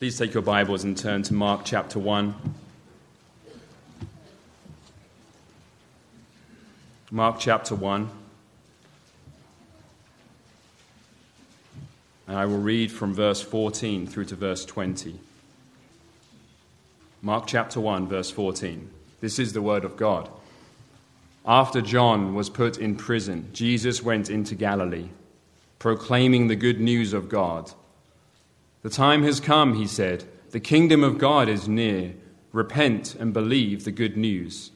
Please take your Bibles and turn to Mark chapter 1. Mark chapter 1. And I will read from verse 14 through to verse 20. Mark chapter 1, verse 14. This is the word of God. After John was put in prison, Jesus went into Galilee, proclaiming the good news of God. The time has come, he said. The kingdom of God is near. Repent and believe the good news.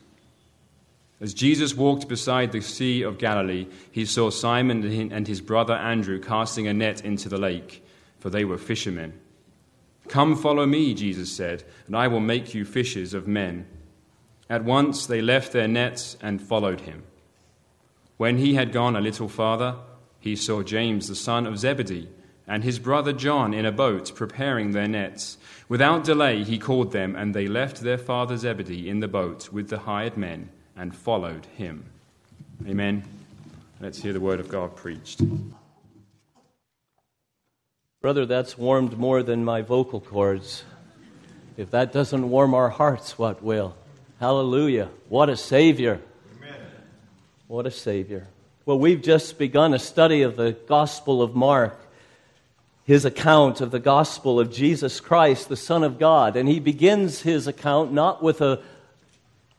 As Jesus walked beside the Sea of Galilee, he saw Simon and his brother Andrew casting a net into the lake, for they were fishermen. Come follow me, Jesus said, and I will make you fishers of men. At once they left their nets and followed him. When he had gone a little farther, he saw James the son of Zebedee and his brother John in a boat preparing their nets. Without delay he called them, and they left their father Zebedee in the boat with the hired men and followed him. Amen. Let's hear the word of God preached. Brother, that's warmed more than my vocal cords. If that doesn't warm our hearts, what will? Hallelujah. What a Savior. Amen. What a Savior. Well, we've just begun a study of the Gospel of Mark, his account of the Gospel of Jesus Christ, the Son of God. And he begins his account not with a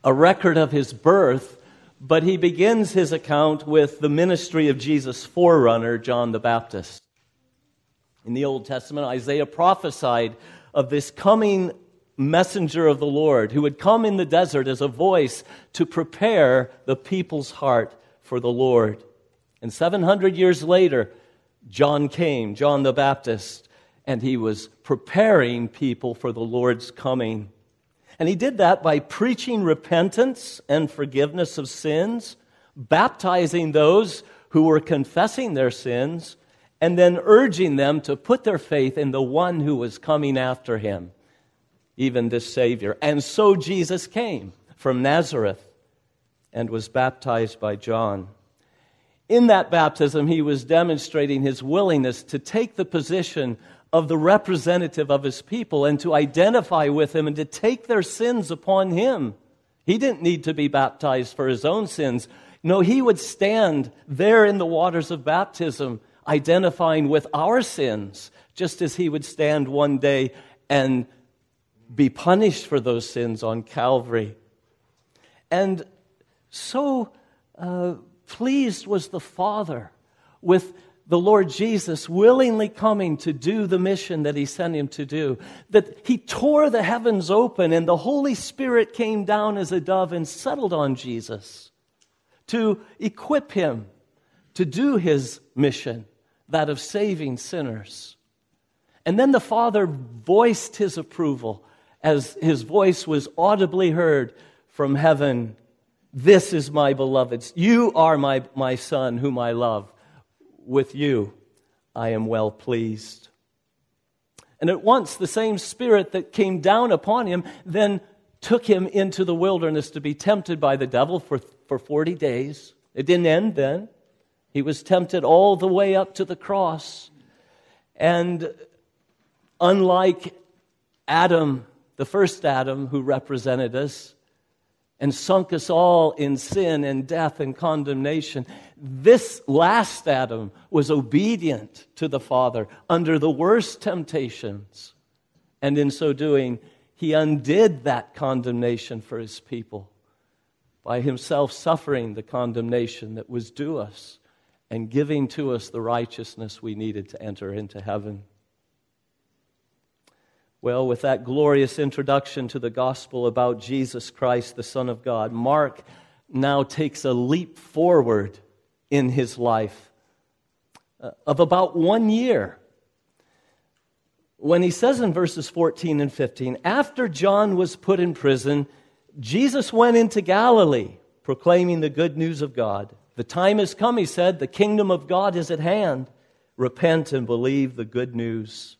a record of his birth, but he begins his account with the ministry of Jesus' forerunner, John the Baptist. In the Old Testament, Isaiah prophesied of this coming messenger of the Lord who would come in the desert as a voice to prepare the people's heart for the Lord. And 700 years later, John came, John the Baptist, and he was preparing people for the Lord's coming. And he did that by preaching repentance and forgiveness of sins, baptizing those who were confessing their sins, and then urging them to put their faith in the one who was coming after him, even this Savior. And so Jesus came from Nazareth and was baptized by John. In that baptism, he was demonstrating his willingness to take the position of the representative of his people and to identify with him and to take their sins upon him. He didn't need to be baptized for his own sins. No, he would stand there in the waters of baptism, identifying with our sins, just as he would stand one day and be punished for those sins on Calvary. And so uh, pleased was the Father with the Lord Jesus willingly coming to do the mission that he sent him to do, that he tore the heavens open and the Holy Spirit came down as a dove and settled on Jesus to equip him to do his mission, that of saving sinners. And then the Father voiced his approval as his voice was audibly heard from heaven This is my beloved. You are my, my Son, whom I love with you I am well pleased. And at once the same Spirit that came down upon him then took him into the wilderness to be tempted by the devil for, for 40 days. It didn't end then. He was tempted all the way up to the cross. And unlike Adam, the first Adam who represented us, and sunk us all in sin and death and condemnation. This last Adam was obedient to the Father under the worst temptations. And in so doing, he undid that condemnation for his people by himself suffering the condemnation that was due us and giving to us the righteousness we needed to enter into heaven. Well, with that glorious introduction to the gospel about Jesus Christ, the Son of God, Mark now takes a leap forward in his life uh, of about one year. When he says in verses 14 and 15, after John was put in prison, Jesus went into Galilee proclaiming the good news of God. The time has come, he said, the kingdom of God is at hand. Repent and believe the good news.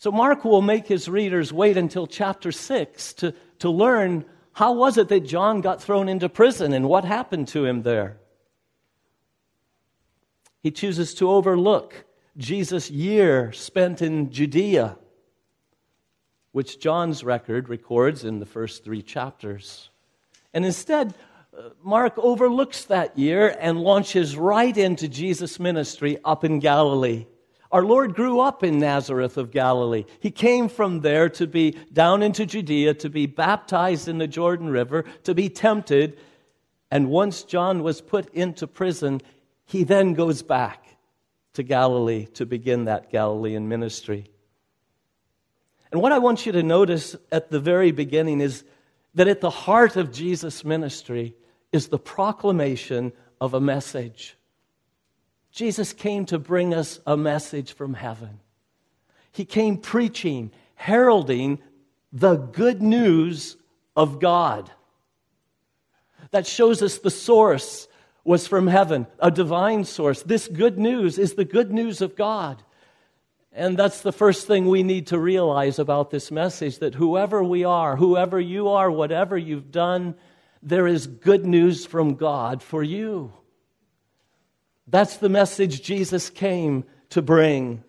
So Mark will make his readers wait until chapter 6 to, to learn how was it that John got thrown into prison and what happened to him there. He chooses to overlook Jesus' year spent in Judea which John's record records in the first three chapters. And instead, uh, Mark overlooks that year and launches right into Jesus' ministry up in Galilee. Our Lord grew up in Nazareth of Galilee. He came from there to be down into Judea, to be baptized in the Jordan River, to be tempted. And once John was put into prison, he then goes back to Galilee to begin that Galilean ministry. And what I want you to notice at the very beginning is that at the heart of Jesus' ministry is the proclamation of a message. Jesus came to bring us a message from heaven. He came preaching, heralding the good news of God. That shows us the source was from heaven, a divine source. This good news is the good news of God. And that's the first thing we need to realize about this message that whoever we are, whoever you are, whatever you've done, there is good news from God for you. That's the message Jesus came to bring.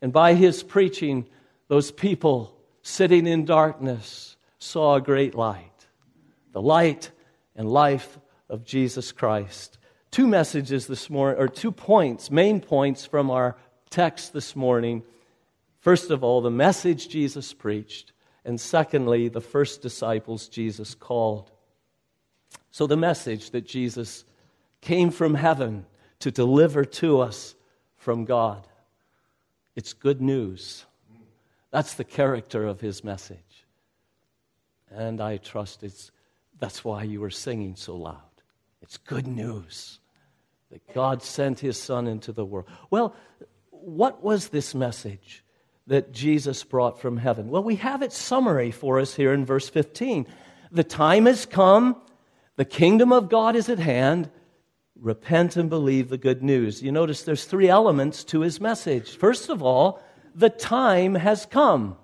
And by his preaching, those people sitting in darkness saw a great light the light and life of Jesus Christ. Two messages this morning, or two points, main points from our text this morning. First of all, the message Jesus preached, and secondly, the first disciples Jesus called. So, the message that Jesus came from heaven to deliver to us from God. It's good news. That's the character of his message. And I trust it's, that's why you were singing so loud. It's good news that God sent his son into the world. Well, what was this message that Jesus brought from heaven? Well, we have its summary for us here in verse 15. The time has come, the kingdom of God is at hand repent and believe the good news. You notice there's three elements to his message. First of all, the time has come.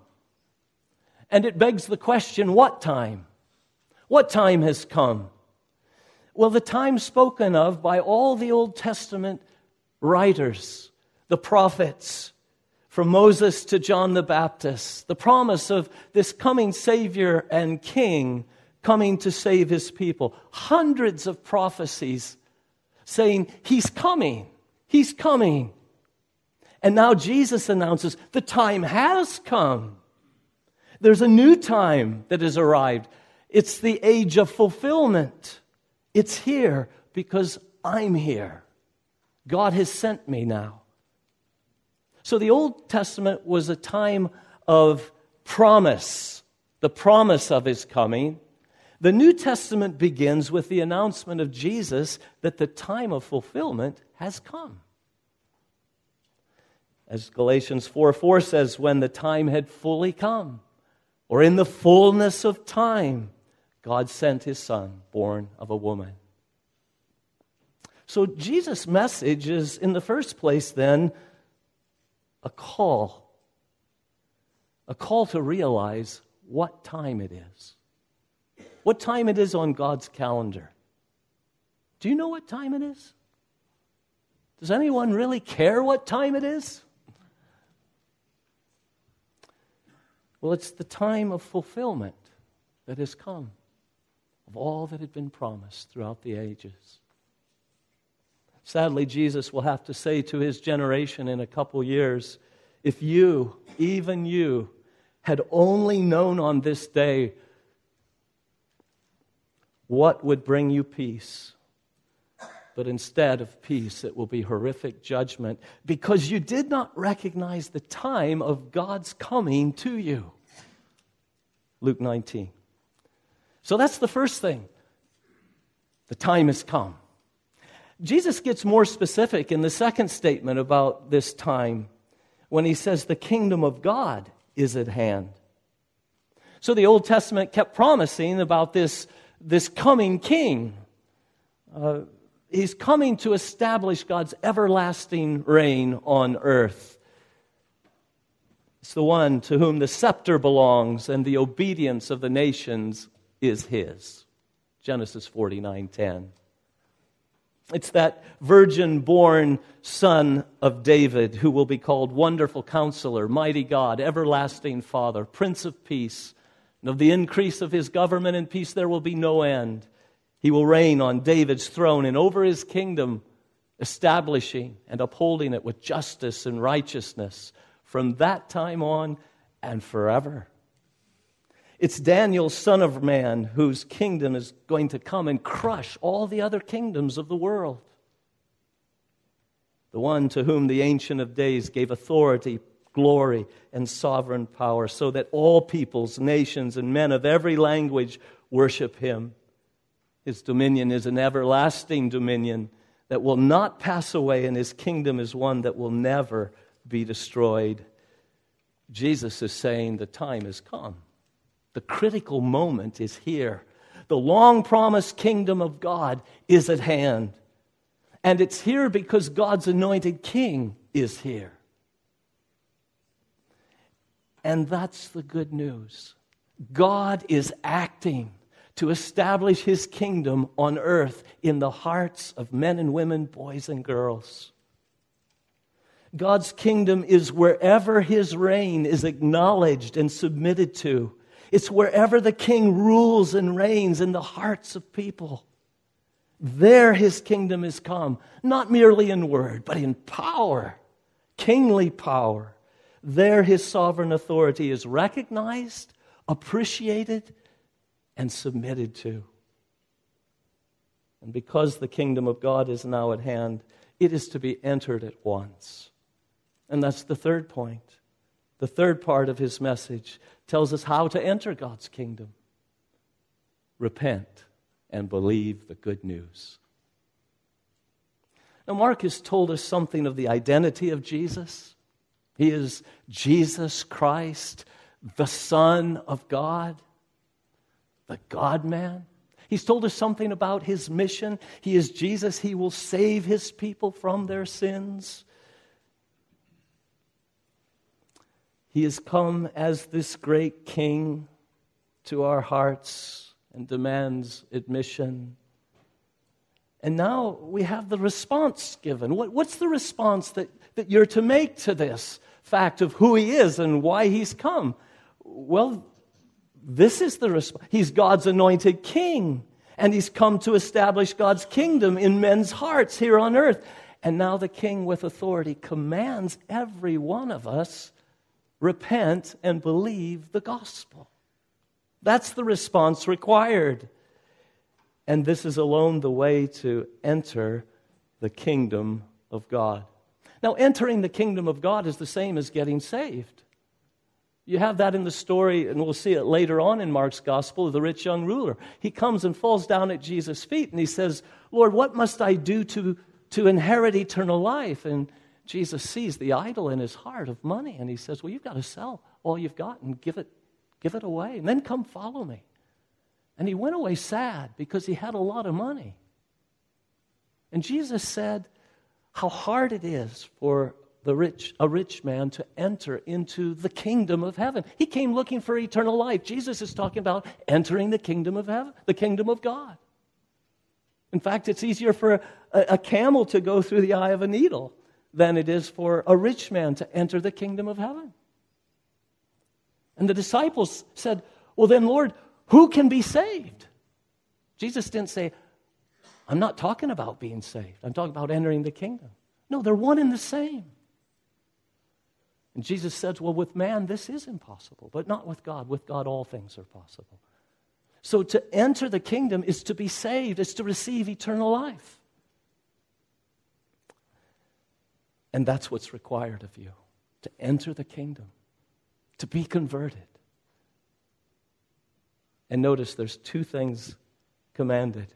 And it begs the question what time? What time has come? Well, the time spoken of by all the Old Testament writers, the prophets, from Moses to John the Baptist, the promise of this coming Savior and King coming to save his people. Hundreds of prophecies saying, He's coming. He's coming. And now Jesus announces, The time has come. There's a new time that has arrived. It's the age of fulfillment. It's here because I'm here. God has sent me now. So the Old Testament was a time of promise, the promise of his coming. The New Testament begins with the announcement of Jesus that the time of fulfillment has come. As Galatians 4 4 says, when the time had fully come, or in the fullness of time, God sent his son, born of a woman. So Jesus' message is, in the first place, then, a call. A call to realize what time it is what time it is on God's calendar. Do you know what time it is? Does anyone really care what time it is? Well, it's the time of fulfillment that has come of all that had been promised throughout the ages. Sadly, Jesus will have to say to his generation in a couple years if you, even you, had only known on this day what would bring you peace? But instead of peace, it will be horrific judgment because you did not recognize the time of God's coming to you. Luke 19. So that's the first thing. The time has come. Jesus gets more specific in the second statement about this time when he says, The kingdom of God is at hand. So the Old Testament kept promising about this this coming king. Uh, he's coming to establish God's everlasting reign on earth. It's the one to whom the scepter belongs and the obedience of the nations is his. Genesis 49:10. It's that virgin born son of David who will be called Wonderful Counselor, Mighty God, Everlasting Father, Prince of Peace. And of the increase of his government and peace there will be no end. He will reign on David's throne and over his kingdom, establishing and upholding it with justice and righteousness from that time on and forever. It's Daniel, son of man, whose kingdom is going to come and crush all the other kingdoms of the world. The one to whom the Ancient of Days gave authority, glory, and sovereign power, so that all peoples, nations, and men of every language worship him. His dominion is an everlasting dominion that will not pass away, and his kingdom is one that will never be destroyed. Jesus is saying the time has come. The critical moment is here. The long promised kingdom of God is at hand. And it's here because God's anointed king is here. And that's the good news. God is acting to establish his kingdom on earth in the hearts of men and women, boys and girls. God's kingdom is wherever his reign is acknowledged and submitted to. It's wherever the king rules and reigns in the hearts of people. There his kingdom is come, not merely in word, but in power, kingly power. There his sovereign authority is recognized, appreciated, and submitted to. And because the kingdom of God is now at hand, it is to be entered at once. And that's the third point. The third part of his message tells us how to enter God's kingdom repent and believe the good news. Now, Mark has told us something of the identity of Jesus. He is Jesus Christ, the Son of God, the God man. He's told us something about his mission. He is Jesus. He will save his people from their sins. He has come as this great king to our hearts and demands admission. And now we have the response given. What, what's the response that, that you're to make to this fact of who he is and why he's come? Well, this is the response. He's God's anointed king, and he's come to establish God's kingdom in men's hearts here on earth. And now the king with authority commands every one of us repent and believe the gospel. That's the response required. And this is alone the way to enter the kingdom of God. Now, entering the kingdom of God is the same as getting saved. You have that in the story, and we'll see it later on in Mark's gospel of the rich young ruler. He comes and falls down at Jesus' feet and he says, Lord, what must I do to, to inherit eternal life? And Jesus sees the idol in his heart of money, and he says, Well, you've got to sell all you've got and give it, give it away, and then come follow me. And he went away sad because he had a lot of money. And Jesus said, How hard it is for the rich, a rich man to enter into the kingdom of heaven. He came looking for eternal life. Jesus is talking about entering the kingdom of heaven, the kingdom of God. In fact, it's easier for a, a camel to go through the eye of a needle than it is for a rich man to enter the kingdom of heaven. And the disciples said, Well, then, Lord, who can be saved? Jesus didn't say, I'm not talking about being saved, I'm talking about entering the kingdom. No, they're one and the same. And Jesus says, Well, with man, this is impossible, but not with God. With God, all things are possible. So to enter the kingdom is to be saved, is to receive eternal life. And that's what's required of you to enter the kingdom, to be converted. And notice there's two things commanded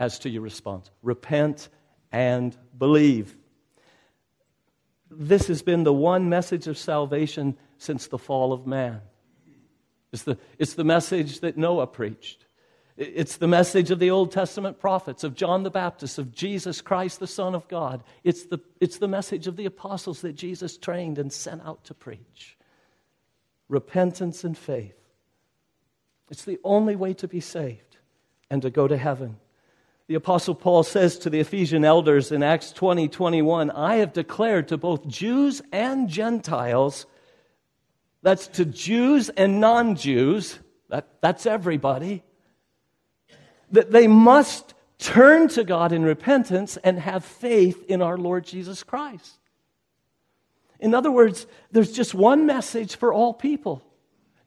as to your response repent and believe. This has been the one message of salvation since the fall of man. It's the, it's the message that Noah preached. It's the message of the Old Testament prophets, of John the Baptist, of Jesus Christ, the Son of God. It's the, it's the message of the apostles that Jesus trained and sent out to preach. Repentance and faith. It's the only way to be saved and to go to heaven. The Apostle Paul says to the Ephesian elders in Acts 20 21, I have declared to both Jews and Gentiles, that's to Jews and non Jews, that, that's everybody, that they must turn to God in repentance and have faith in our Lord Jesus Christ. In other words, there's just one message for all people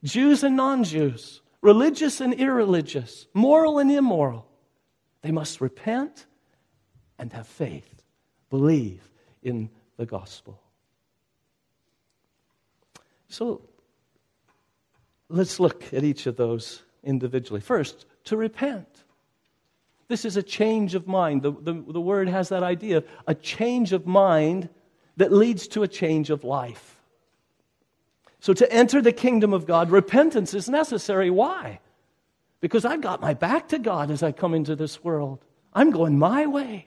Jews and non Jews, religious and irreligious, moral and immoral. They must repent and have faith, believe in the gospel. So let's look at each of those individually. First, to repent. This is a change of mind. The, the, the word has that idea a change of mind that leads to a change of life. So, to enter the kingdom of God, repentance is necessary. Why? Because I've got my back to God as I come into this world. I'm going my way.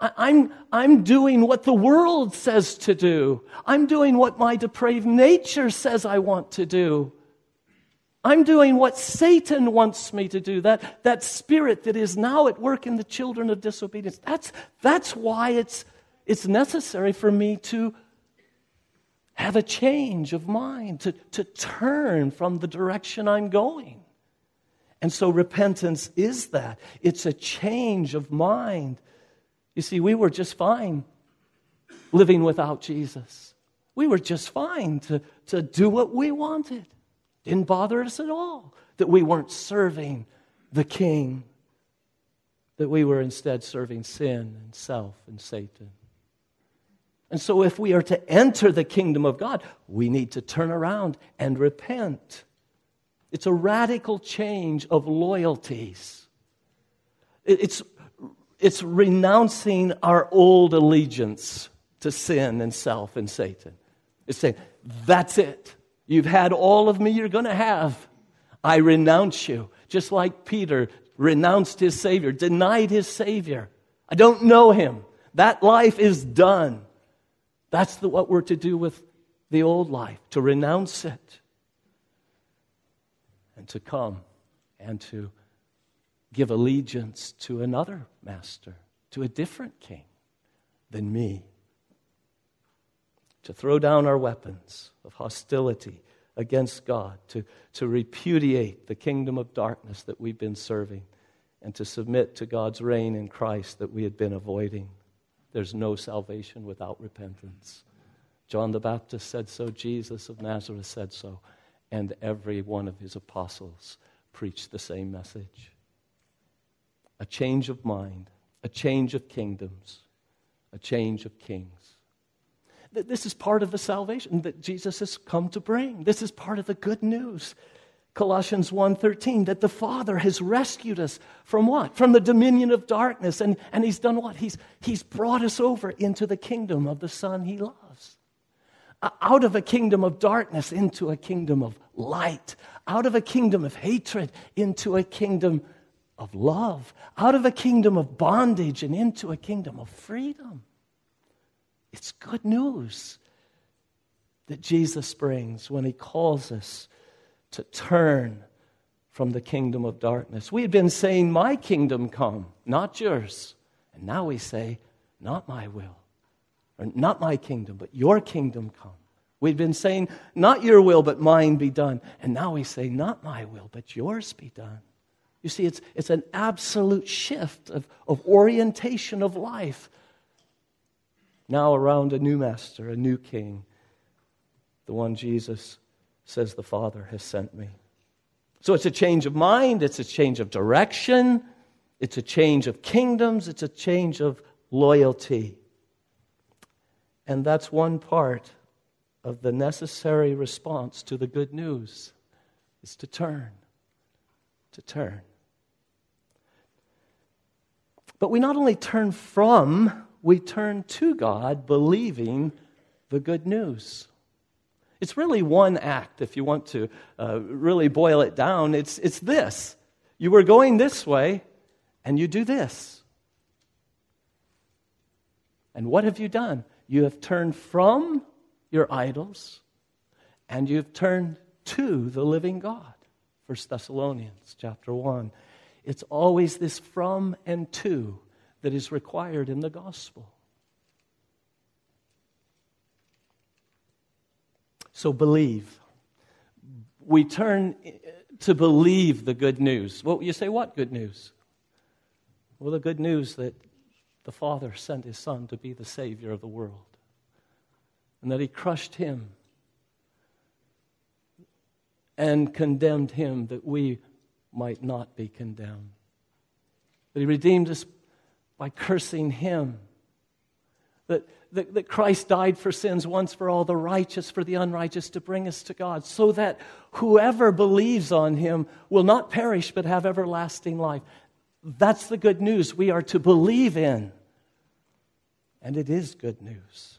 I'm, I'm doing what the world says to do. I'm doing what my depraved nature says I want to do. I'm doing what Satan wants me to do, that, that spirit that is now at work in the children of disobedience. That's, that's why it's, it's necessary for me to have a change of mind, to, to turn from the direction I'm going. And so repentance is that it's a change of mind. You see, we were just fine living without Jesus. We were just fine to, to do what we wanted. Didn't bother us at all that we weren't serving the King, that we were instead serving sin and self and Satan. And so, if we are to enter the kingdom of God, we need to turn around and repent. It's a radical change of loyalties. It's, it's renouncing our old allegiance to sin and self and Satan. It's saying, that's it. You've had all of me you're going to have. I renounce you. Just like Peter renounced his Savior, denied his Savior. I don't know him. That life is done. That's the, what we're to do with the old life, to renounce it and to come and to give allegiance to another master, to a different king than me to throw down our weapons of hostility against God, to, to repudiate the kingdom of darkness that we've been serving, and to submit to God's reign in Christ that we had been avoiding. There's no salvation without repentance. John the Baptist said so, Jesus of Nazareth said so, and every one of his apostles preached the same message. A change of mind, a change of kingdoms, a change of kings. This is part of the salvation that Jesus has come to bring. This is part of the good news. Colossians 1:13 that the Father has rescued us from what? From the dominion of darkness and and he's done what? He's he's brought us over into the kingdom of the son he loves. Out of a kingdom of darkness into a kingdom of light, out of a kingdom of hatred into a kingdom of love, out of a kingdom of bondage and into a kingdom of freedom. It's good news that Jesus brings when he calls us to turn from the kingdom of darkness. We had been saying, My kingdom come, not yours. And now we say, Not my will, or not my kingdom, but your kingdom come. We'd been saying, Not your will, but mine be done. And now we say, Not my will, but yours be done. You see, it's, it's an absolute shift of, of orientation of life now around a new master, a new king, the one Jesus says the Father has sent me. So it's a change of mind, it's a change of direction, it's a change of kingdoms, it's a change of loyalty. And that's one part of the necessary response to the good news is to turn, to turn. But we not only turn from we turn to God believing the good news. It's really one act, if you want to uh, really boil it down. It's, it's this you were going this way, and you do this. And what have you done? You have turned from your idols, and you've turned to the living God. 1 Thessalonians chapter 1. It's always this from and to that is required in the gospel. So believe. We turn to believe the good news. Well, you say, what good news? Well, the good news that the Father sent His Son to be the Savior of the world and that He crushed Him and condemned Him that we might not be condemned. That He redeemed us by cursing Him. That, that, that Christ died for sins once for all, the righteous for the unrighteous, to bring us to God, so that whoever believes on Him will not perish but have everlasting life. That's the good news we are to believe in. And it is good news.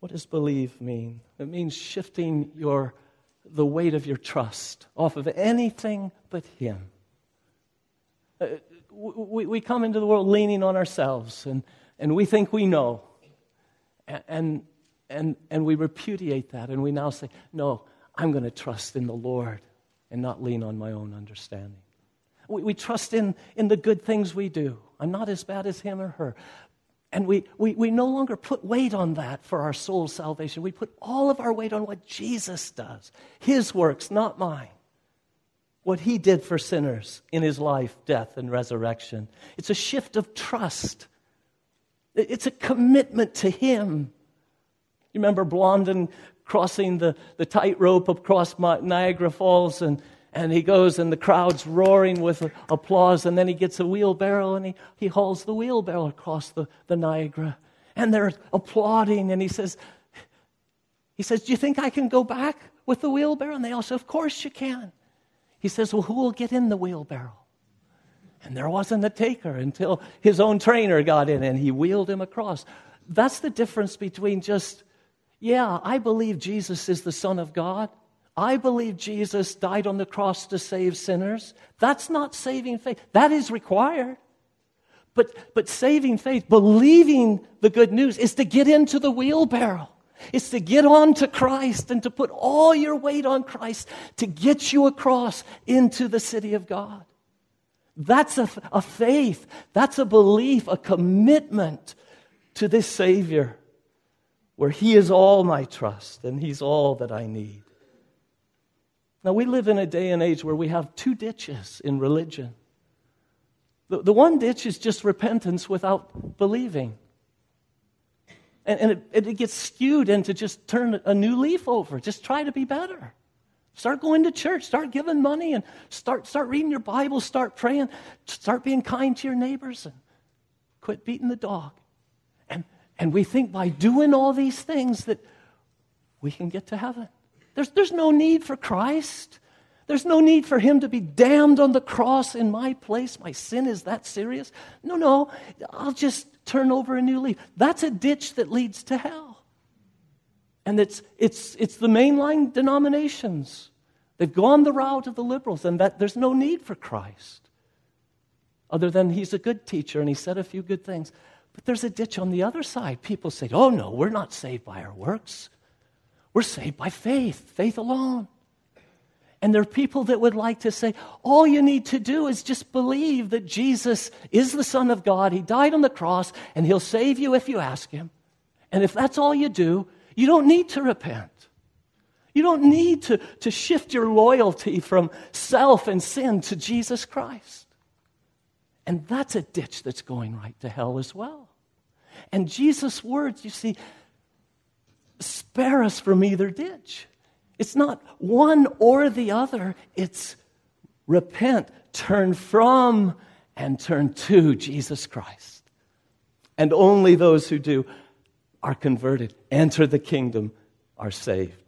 What does believe mean? It means shifting your, the weight of your trust off of anything but Him. Uh, we, we come into the world leaning on ourselves and, and we think we know. And, and, and we repudiate that and we now say, No, I'm going to trust in the Lord and not lean on my own understanding. We, we trust in, in the good things we do. I'm not as bad as him or her. And we, we, we no longer put weight on that for our soul's salvation. We put all of our weight on what Jesus does, his works, not mine. What he did for sinners in his life, death, and resurrection. It's a shift of trust, it's a commitment to him. You remember Blondin crossing the, the tightrope across Niagara Falls, and, and he goes, and the crowd's roaring with applause, and then he gets a wheelbarrow and he, he hauls the wheelbarrow across the, the Niagara. And they're applauding, and he says, he says, Do you think I can go back with the wheelbarrow? And they all say, Of course you can. He says, Well, who will get in the wheelbarrow? And there wasn't a taker until his own trainer got in and he wheeled him across. That's the difference between just yeah, I believe Jesus is the Son of God. I believe Jesus died on the cross to save sinners. That's not saving faith. That is required. But, but saving faith, believing the good news, is to get into the wheelbarrow. It's to get on to Christ and to put all your weight on Christ to get you across into the city of God. That's a, a faith. That's a belief, a commitment to this Savior where He is all my trust and He's all that I need. Now, we live in a day and age where we have two ditches in religion. The, the one ditch is just repentance without believing. And, and it, it gets skewed into just turn a new leaf over, just try to be better. Start going to church, start giving money, and start, start reading your Bible, start praying, start being kind to your neighbors, and quit beating the dog. And and we think by doing all these things that we can get to heaven. There's, there's no need for Christ. There's no need for him to be damned on the cross in my place. My sin is that serious. No, no, I'll just turn over a new leaf. That's a ditch that leads to hell. And it's, it's, it's the mainline denominations. They've gone the route of the liberals, and that there's no need for Christ. Other than he's a good teacher and he said a few good things. But there's a ditch on the other side. People say, oh no, we're not saved by our works. We're saved by faith, faith alone. And there are people that would like to say, all you need to do is just believe that Jesus is the Son of God. He died on the cross, and He'll save you if you ask Him. And if that's all you do, you don't need to repent. You don't need to, to shift your loyalty from self and sin to Jesus Christ. And that's a ditch that's going right to hell as well. And Jesus' words, you see, spare us from either ditch. It's not one or the other, it's repent, turn from, and turn to Jesus Christ. And only those who do are converted, enter the kingdom, are saved.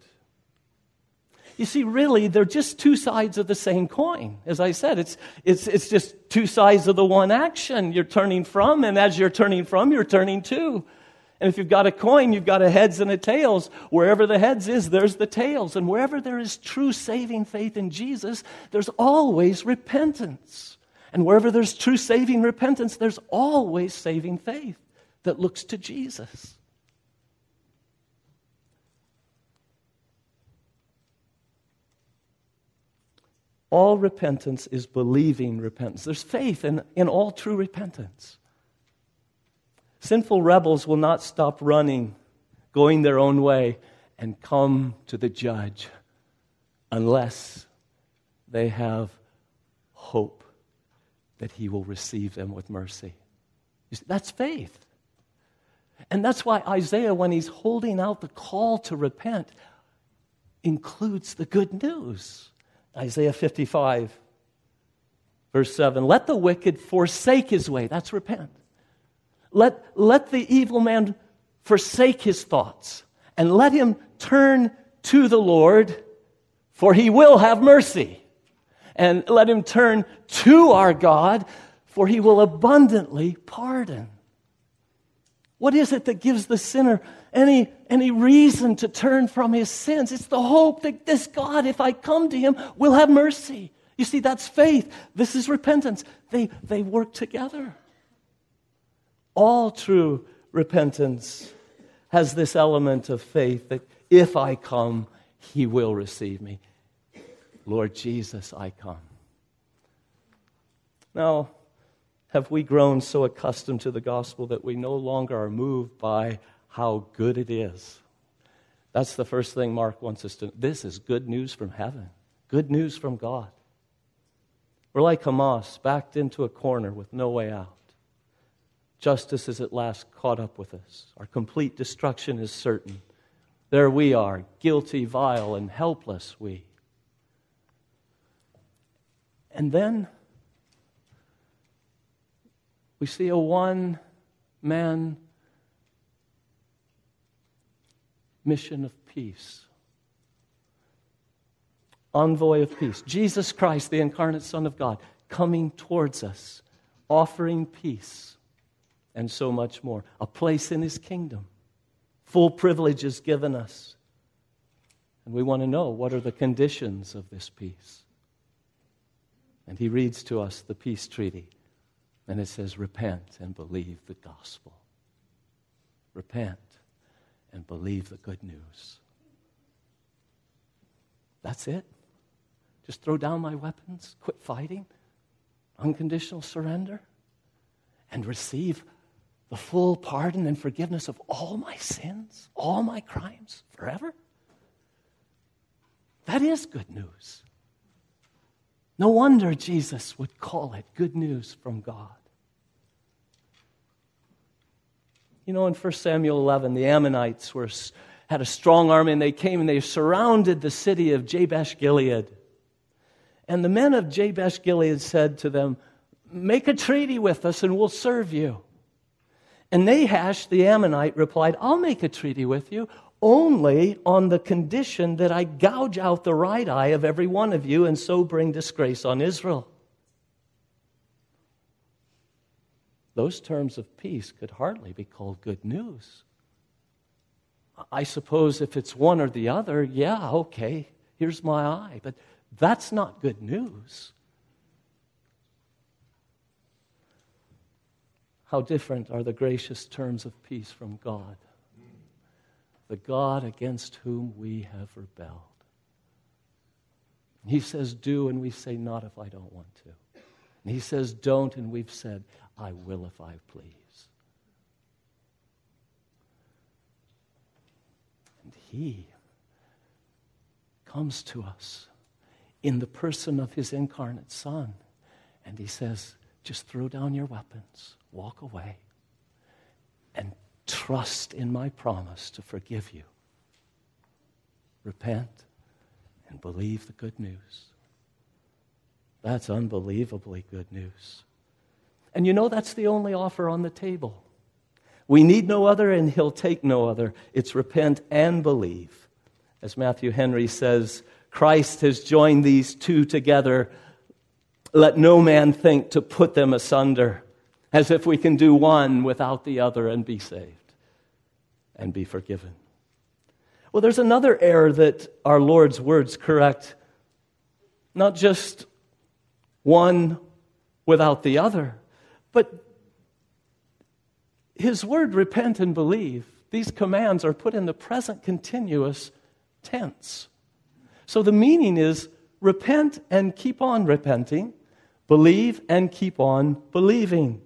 You see, really, they're just two sides of the same coin. As I said, it's, it's, it's just two sides of the one action. You're turning from, and as you're turning from, you're turning to. And if you've got a coin, you've got a heads and a tails. Wherever the heads is, there's the tails. And wherever there is true saving faith in Jesus, there's always repentance. And wherever there's true saving repentance, there's always saving faith that looks to Jesus. All repentance is believing repentance. There's faith in, in all true repentance. Sinful rebels will not stop running, going their own way, and come to the judge unless they have hope that he will receive them with mercy. See, that's faith. And that's why Isaiah, when he's holding out the call to repent, includes the good news. Isaiah 55, verse 7 Let the wicked forsake his way. That's repent. Let, let the evil man forsake his thoughts and let him turn to the Lord, for he will have mercy. And let him turn to our God, for he will abundantly pardon. What is it that gives the sinner any, any reason to turn from his sins? It's the hope that this God, if I come to him, will have mercy. You see, that's faith. This is repentance. They, they work together. All true repentance has this element of faith that if I come, he will receive me. Lord Jesus, I come. Now, have we grown so accustomed to the gospel that we no longer are moved by how good it is? That's the first thing Mark wants us to. This is good news from heaven, good news from God. We're like Hamas, backed into a corner with no way out. Justice is at last caught up with us. Our complete destruction is certain. There we are, guilty, vile, and helpless, we. And then we see a one man mission of peace. Envoy of peace. Jesus Christ, the incarnate Son of God, coming towards us, offering peace, and so much more. A place in his kingdom. Full privileges given us. And we want to know what are the conditions of this peace. And he reads to us the peace treaty and it says, repent and believe the gospel. Repent and believe the good news. That's it. Just throw down my weapons, quit fighting, unconditional surrender, and receive the full pardon and forgiveness of all my sins, all my crimes forever. That is good news. No wonder Jesus would call it good news from God. You know, in 1 Samuel 11, the Ammonites were, had a strong army and they came and they surrounded the city of Jabesh Gilead. And the men of Jabesh Gilead said to them, Make a treaty with us and we'll serve you. And Nahash the Ammonite replied, I'll make a treaty with you only on the condition that I gouge out the right eye of every one of you and so bring disgrace on Israel. those terms of peace could hardly be called good news. I suppose if it's one or the other, yeah, okay, here's my eye. But that's not good news. How different are the gracious terms of peace from God, the God against whom we have rebelled. He says, Do, and we say, Not if I don't want to. And he says, Don't, and we've said, I will if I please. And He comes to us in the person of His incarnate Son, and He says, just throw down your weapons, walk away, and trust in my promise to forgive you. Repent and believe the good news. That's unbelievably good news. And you know, that's the only offer on the table. We need no other, and He'll take no other. It's repent and believe. As Matthew Henry says, Christ has joined these two together. Let no man think to put them asunder, as if we can do one without the other and be saved and be forgiven. Well, there's another error that our Lord's words correct. Not just one without the other, but his word, repent and believe, these commands are put in the present continuous tense. So the meaning is repent and keep on repenting, believe and keep on believing.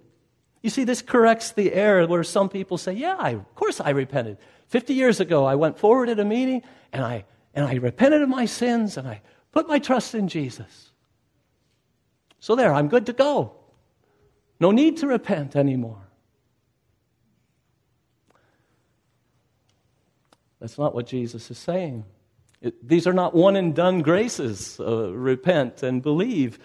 You see, this corrects the error where some people say, Yeah, I, of course I repented. 50 years ago, I went forward at a meeting and I, and I repented of my sins and I put my trust in Jesus. So there, I'm good to go. No need to repent anymore. That's not what Jesus is saying. It, these are not one and done graces. Uh, repent and believe.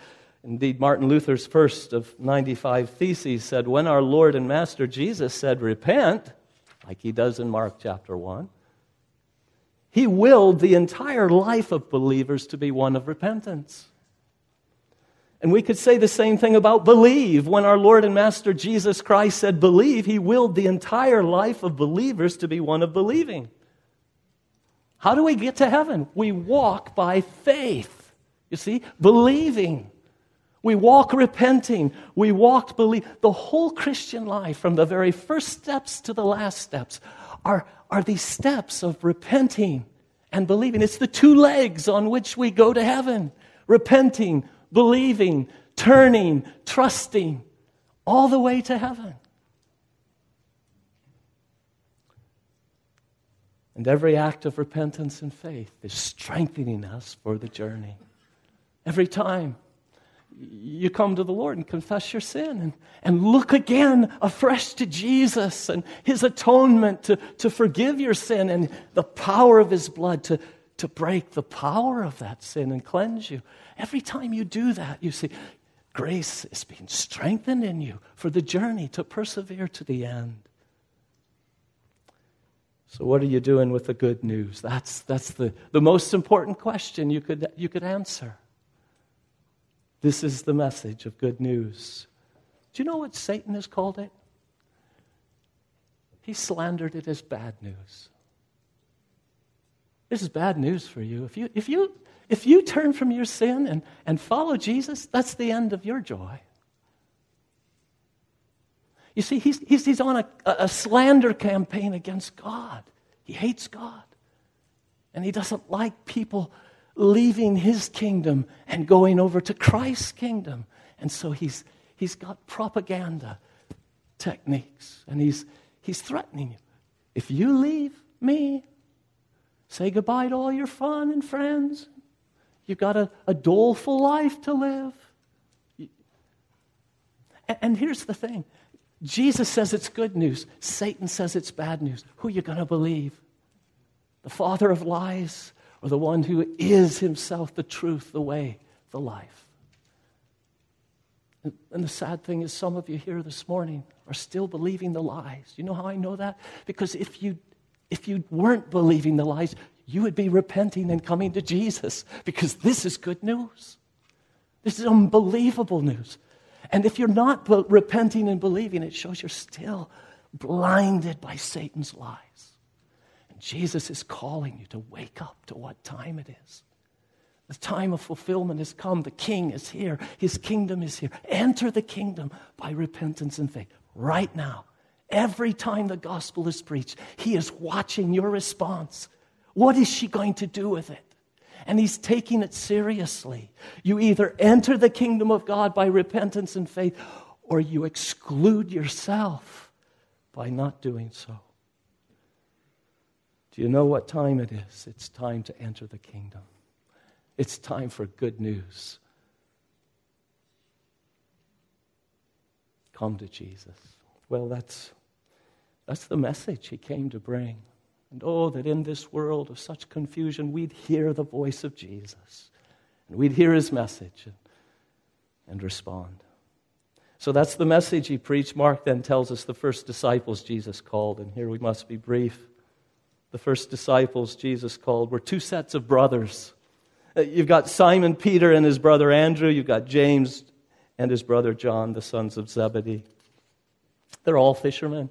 Indeed, Martin Luther's first of 95 theses said, When our Lord and Master Jesus said, Repent, like he does in Mark chapter 1, he willed the entire life of believers to be one of repentance. And we could say the same thing about believe. When our Lord and Master Jesus Christ said believe, he willed the entire life of believers to be one of believing. How do we get to heaven? We walk by faith. You see, believing. We walk repenting. We walk believe. The whole Christian life, from the very first steps to the last steps, are, are these steps of repenting and believing. It's the two legs on which we go to heaven repenting, believing, turning, trusting, all the way to heaven. And every act of repentance and faith is strengthening us for the journey. Every time you come to the Lord and confess your sin and, and look again afresh to Jesus and his atonement to, to forgive your sin and the power of his blood to, to break the power of that sin and cleanse you. Every time you do that, you see, grace is being strengthened in you for the journey to persevere to the end. So, what are you doing with the good news? That's, that's the, the most important question you could, you could answer. This is the message of good news. Do you know what Satan has called it? He slandered it as bad news. This is bad news for you. If you, if you, if you turn from your sin and, and follow Jesus, that's the end of your joy. You see, he's, he's, he's on a, a slander campaign against God. He hates God. And he doesn't like people leaving his kingdom and going over to Christ's kingdom. And so he's, he's got propaganda techniques and he's, he's threatening you. If you leave me, say goodbye to all your fun and friends, you've got a, a doleful life to live. And, and here's the thing Jesus says it's good news, Satan says it's bad news. Who are you going to believe? The father of lies or the one who is himself the truth, the way, the life? And the sad thing is, some of you here this morning are still believing the lies. You know how I know that? Because if you, if you weren't believing the lies, you would be repenting and coming to Jesus because this is good news. This is unbelievable news. And if you're not repenting and believing, it shows you're still blinded by Satan's lies. Jesus is calling you to wake up to what time it is. The time of fulfillment has come. The king is here. His kingdom is here. Enter the kingdom by repentance and faith right now. Every time the gospel is preached, he is watching your response. What is she going to do with it? and he's taking it seriously. You either enter the kingdom of God by repentance and faith, or you exclude yourself by not doing so. Do you know what time it is? It's time to enter the kingdom. It's time for good news. Come to Jesus. Well, that's, that's the message he came to bring. And oh, that in this world of such confusion, we'd hear the voice of Jesus and we'd hear his message and, and respond. So that's the message he preached. Mark then tells us the first disciples Jesus called, and here we must be brief. The first disciples Jesus called were two sets of brothers. Uh, you've got Simon Peter and his brother Andrew, you've got James and his brother John, the sons of Zebedee. They're all fishermen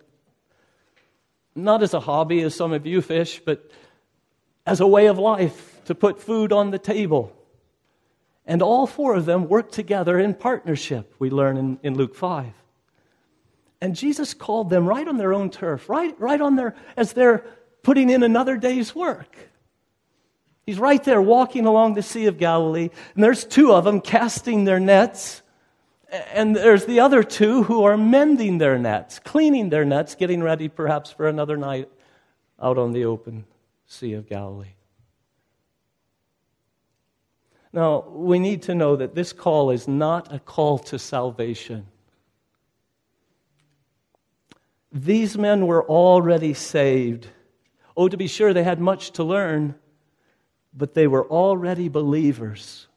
not as a hobby, as some of you fish, but as a way of life to put food on the table. And all four of them work together in partnership, we learn in, in Luke 5. And Jesus called them right on their own turf, right, right on their, as they're putting in another day's work. He's right there walking along the Sea of Galilee, and there's two of them casting their nets. And there's the other two who are mending their nets, cleaning their nets, getting ready perhaps for another night out on the open Sea of Galilee. Now, we need to know that this call is not a call to salvation. These men were already saved. Oh, to be sure, they had much to learn, but they were already believers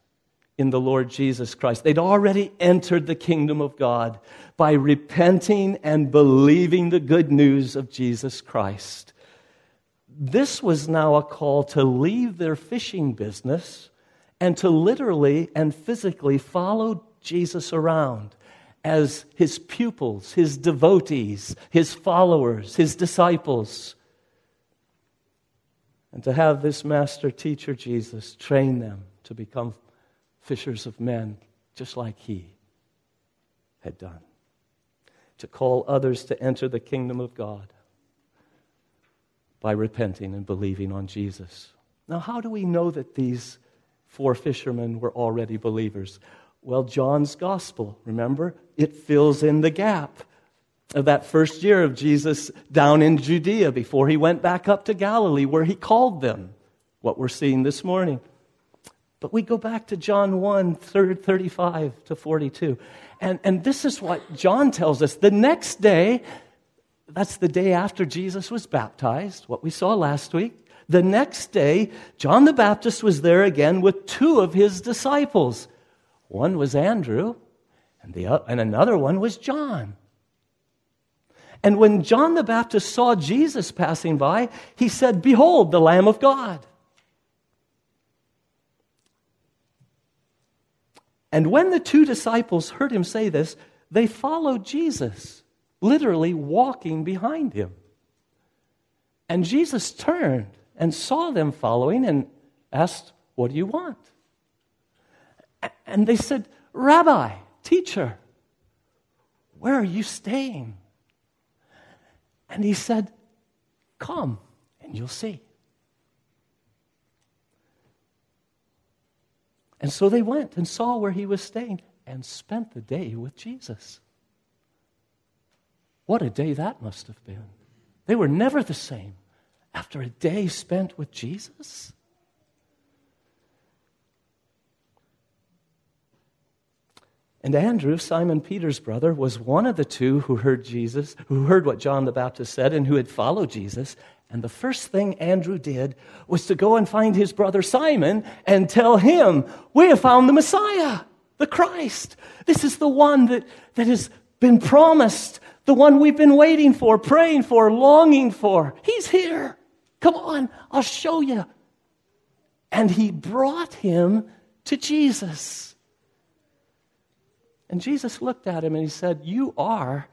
in the Lord Jesus Christ. They'd already entered the kingdom of God by repenting and believing the good news of Jesus Christ. This was now a call to leave their fishing business and to literally and physically follow Jesus around as his pupils, his devotees, his followers, his disciples. And to have this master teacher, Jesus, train them to become fishers of men, just like he had done. To call others to enter the kingdom of God by repenting and believing on Jesus. Now, how do we know that these four fishermen were already believers? Well, John's gospel, remember? It fills in the gap of that first year of Jesus down in Judea before he went back up to Galilee where he called them, what we're seeing this morning. But we go back to John 1 35 to 42. And, and this is what John tells us. The next day, that's the day after Jesus was baptized, what we saw last week. The next day, John the Baptist was there again with two of his disciples. One was Andrew, and, the, and another one was John. And when John the Baptist saw Jesus passing by, he said, Behold, the Lamb of God. And when the two disciples heard him say this, they followed Jesus, literally walking behind him. And Jesus turned and saw them following and asked, What do you want? And they said, Rabbi, teacher, where are you staying? And he said, Come and you'll see. And so they went and saw where he was staying and spent the day with Jesus. What a day that must have been. They were never the same after a day spent with Jesus. And Andrew, Simon Peter's brother, was one of the two who heard Jesus, who heard what John the Baptist said, and who had followed Jesus. And the first thing Andrew did was to go and find his brother Simon and tell him, We have found the Messiah, the Christ. This is the one that, that has been promised, the one we've been waiting for, praying for, longing for. He's here. Come on, I'll show you. And he brought him to Jesus. And Jesus looked at him and he said, You are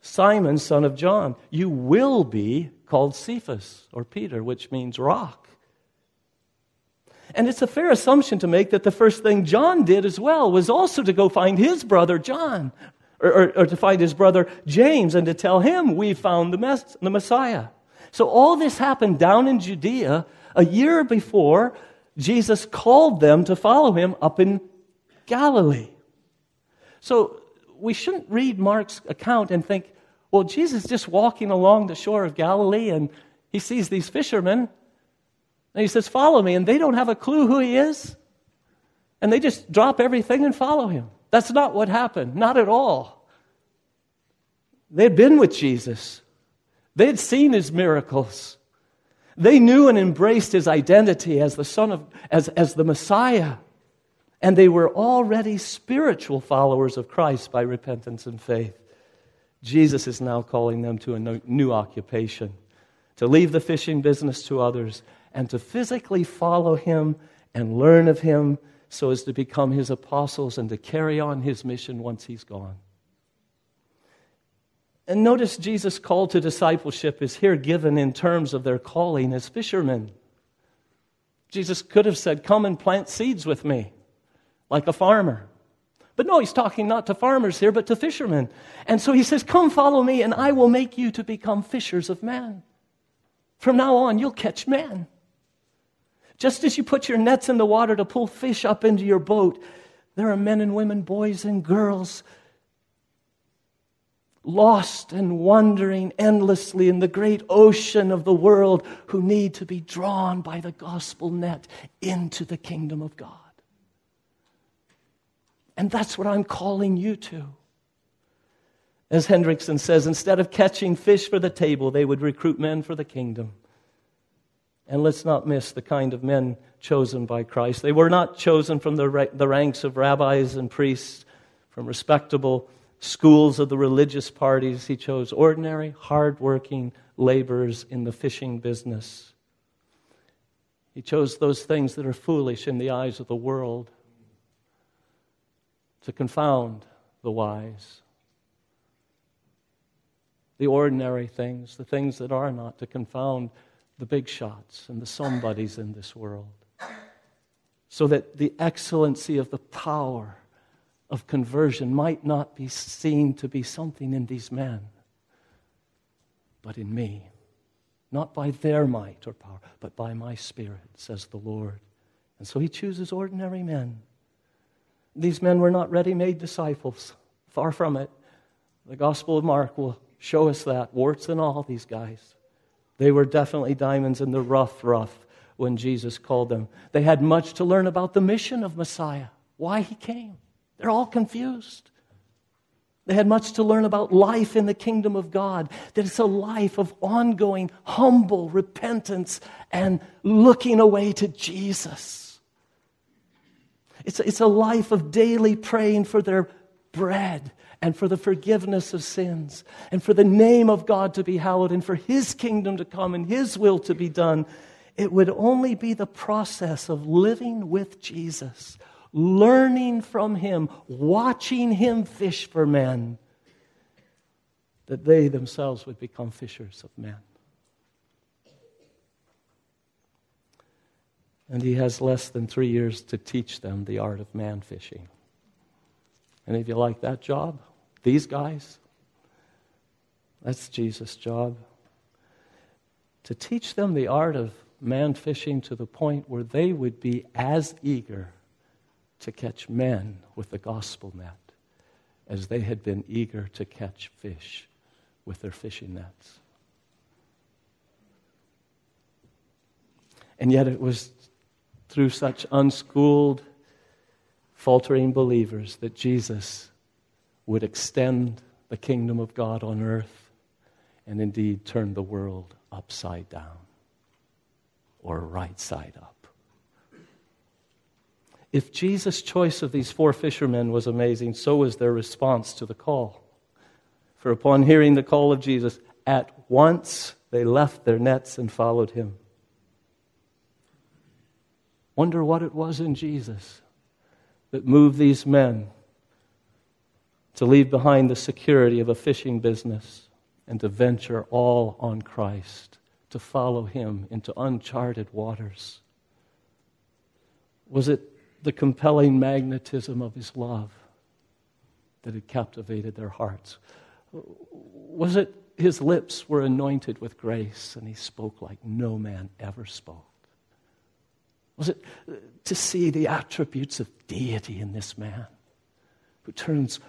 Simon, son of John. You will be called Cephas, or Peter, which means rock. And it's a fair assumption to make that the first thing John did as well was also to go find his brother John, or, or, or to find his brother James, and to tell him, We found the, mess, the Messiah. So all this happened down in Judea a year before Jesus called them to follow him up in Galilee. So we shouldn't read Mark's account and think, well, Jesus is just walking along the shore of Galilee and he sees these fishermen and he says, Follow me. And they don't have a clue who he is. And they just drop everything and follow him. That's not what happened. Not at all. They had been with Jesus, they had seen his miracles. They knew and embraced his identity as the Son of, as, as the Messiah. And they were already spiritual followers of Christ by repentance and faith. Jesus is now calling them to a new occupation, to leave the fishing business to others, and to physically follow him and learn of him so as to become his apostles and to carry on his mission once he's gone. And notice Jesus' call to discipleship is here given in terms of their calling as fishermen. Jesus could have said, Come and plant seeds with me like a farmer. But no, he's talking not to farmers here, but to fishermen. And so he says, Come follow me, and I will make you to become fishers of men. From now on, you'll catch men. Just as you put your nets in the water to pull fish up into your boat, there are men and women, boys and girls, lost and wandering endlessly in the great ocean of the world who need to be drawn by the gospel net into the kingdom of God. And that's what I'm calling you to. As Hendriksen says, instead of catching fish for the table, they would recruit men for the kingdom. And let's not miss the kind of men chosen by Christ. They were not chosen from the, the ranks of rabbis and priests, from respectable schools of the religious parties. He chose ordinary, hardworking laborers in the fishing business. He chose those things that are foolish in the eyes of the world to confound the wise. The ordinary things, the things that are not, to confound the big shots and the somebodies in this world. So that the excellency of the power of conversion might not be seen to be something in these men, but in me. Not by their might or power, but by my spirit, says the Lord. And so he chooses ordinary men. These men were not ready made disciples, far from it. The Gospel of Mark will show us that, warts and all, these guys. They were definitely diamonds in the rough, rough when Jesus called them. They had much to learn about the mission of Messiah, why he came. They're all confused. They had much to learn about life in the kingdom of God, that it's a life of ongoing, humble repentance and looking away to Jesus. It's, it's a life of daily praying for their bread and for the forgiveness of sins and for the name of God to be hallowed and for His kingdom to come and His will to be done, it would only be the process of living with Jesus, learning from Him, watching Him fish for men, that they themselves would become fishers of men. And He has less than three years to teach them the art of man fishing. Any of you like that job? These guys? That's Jesus' job. To teach them the art of man fishing to the point where they would be as eager to catch men with the gospel net as they had been eager to catch fish with their fishing nets. And yet it was through such unschooled, faltering believers that Jesus would extend the kingdom of God on earth and indeed turn the world upside down or right side up. If Jesus' choice of these four fishermen was amazing, so was their response to the call. For upon hearing the call of Jesus, at once they left their nets and followed him. Wonder what it was in Jesus that moved these men to leave behind the security of a fishing business and to venture all on Christ, to follow him into uncharted waters? Was it the compelling magnetism of his love that had captivated their hearts? Was it his lips were anointed with grace and he spoke like no man ever spoke? Was it uh, to see the attributes of deity in this man who turns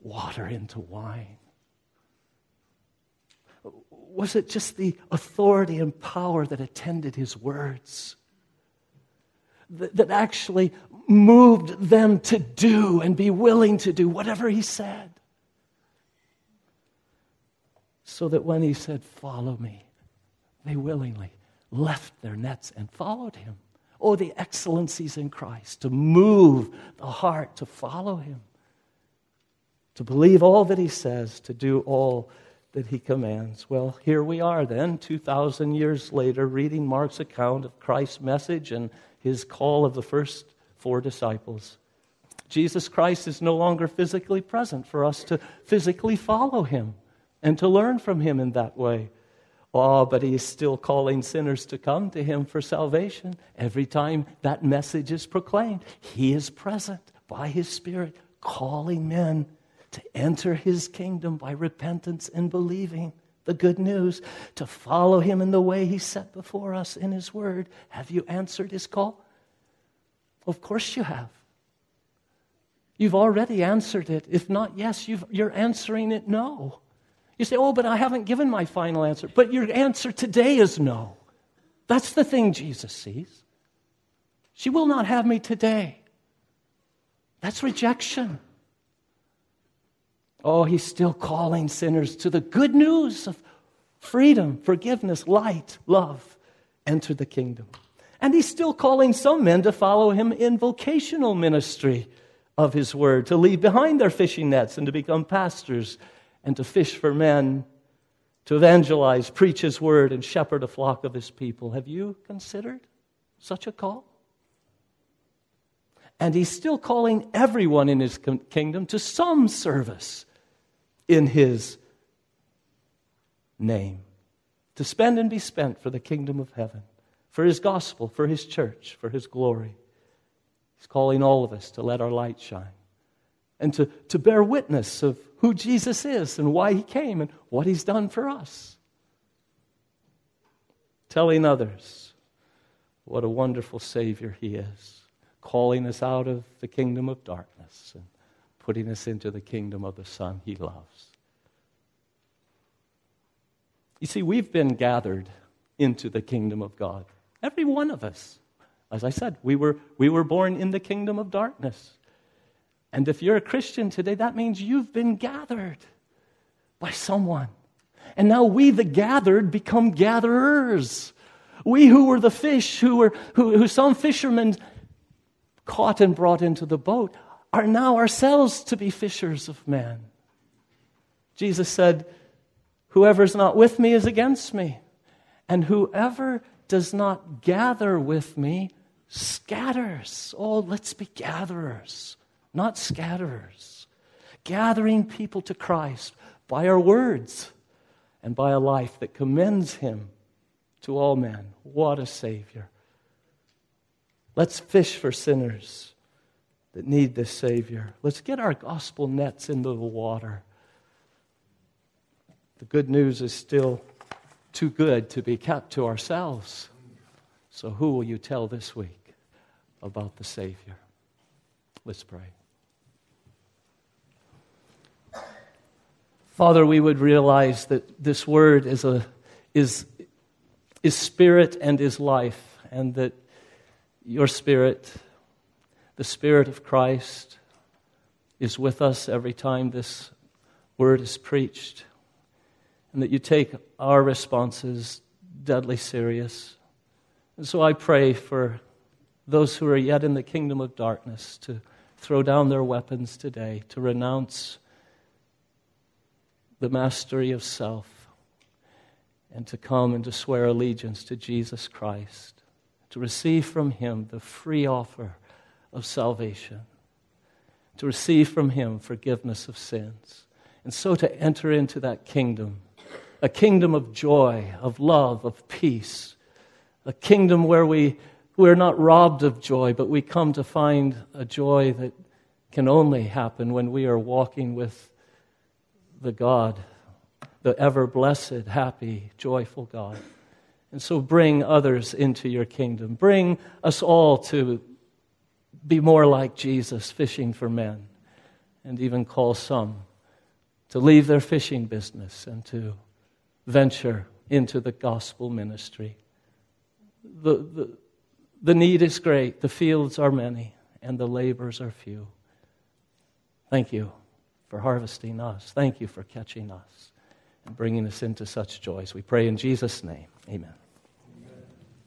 water into wine? Was it just the authority and power that attended his words that, that actually moved them to do and be willing to do whatever he said? So that when he said, Follow me, they willingly left their nets and followed him. Oh, the excellencies in Christ to move the heart to follow him to believe all that he says, to do all that he commands. Well, here we are then, 2,000 years later, reading Mark's account of Christ's message and his call of the first four disciples. Jesus Christ is no longer physically present for us to physically follow him and to learn from him in that way. Oh, but he is still calling sinners to come to him for salvation. Every time that message is proclaimed, he is present by his Spirit, calling men to enter his kingdom by repentance and believing the good news, to follow him in the way he set before us in his word. Have you answered his call? Of course you have. You've already answered it. If not yes, you are answering it no. You say, Oh, but I haven't given my final answer. But your answer today is no. That's the thing Jesus sees. She will not have me today. That's rejection. Oh, he's still calling sinners to the good news of freedom, forgiveness, light, love. Enter the kingdom. And he's still calling some men to follow him in vocational ministry of his word, to leave behind their fishing nets and to become pastors and to fish for men, to evangelize, preach his word, and shepherd a flock of his people. Have you considered such a call? And he's still calling everyone in his kingdom to some service in his name, to spend and be spent for the kingdom of heaven, for his gospel, for his church, for his glory. He's calling all of us to let our light shine and to, to bear witness of who Jesus is and why he came and what he's done for us. Telling others what a wonderful Savior he is, calling us out of the kingdom of darkness and putting us into the kingdom of the Son he loves. You see, we've been gathered into the kingdom of God. Every one of us. As I said, we were, we were born in the kingdom of darkness. And if you're a Christian today, that means you've been gathered by someone. And now we, the gathered, become gatherers. We who were the fish, who, were, who, who some fishermen caught and brought into the boat, are now ourselves to be fishers of men. Jesus said, Whoever's not with me is against me, and whoever does not gather with me scatters. Oh, let's be gatherers not scatterers, gathering people to Christ by our words and by a life that commends him to all men. What a Savior. Let's fish for sinners that need this Savior. Let's get our gospel nets into the water. The good news is still too good to be kept to ourselves. So, who will you tell this week about the Savior? Let's pray. Father, we would realize that this word is, a, is, is spirit and is life, and that your spirit, the spirit of Christ, is with us every time this word is preached, and that you take our responses deadly serious. And so I pray for those who are yet in the kingdom of darkness to throw down their weapons today, to renounce the mastery of self and to come and to swear allegiance to Jesus Christ, to receive from Him the free offer of salvation, to receive from Him forgiveness of sins, and so to enter into that kingdom, a kingdom of joy, of love, of peace, a kingdom where we, we're not robbed of joy, but we come to find a joy that can only happen when we are walking with the God, the ever blessed, happy, joyful God. And so bring others into your kingdom. Bring us all to be more like Jesus, fishing for men, and even call some to leave their fishing business and to venture into the gospel ministry. The, the, the need is great, the fields are many, and the labors are few. Thank you for harvesting us. Thank you for catching us and bringing us into such joys. We pray in Jesus' name. Amen.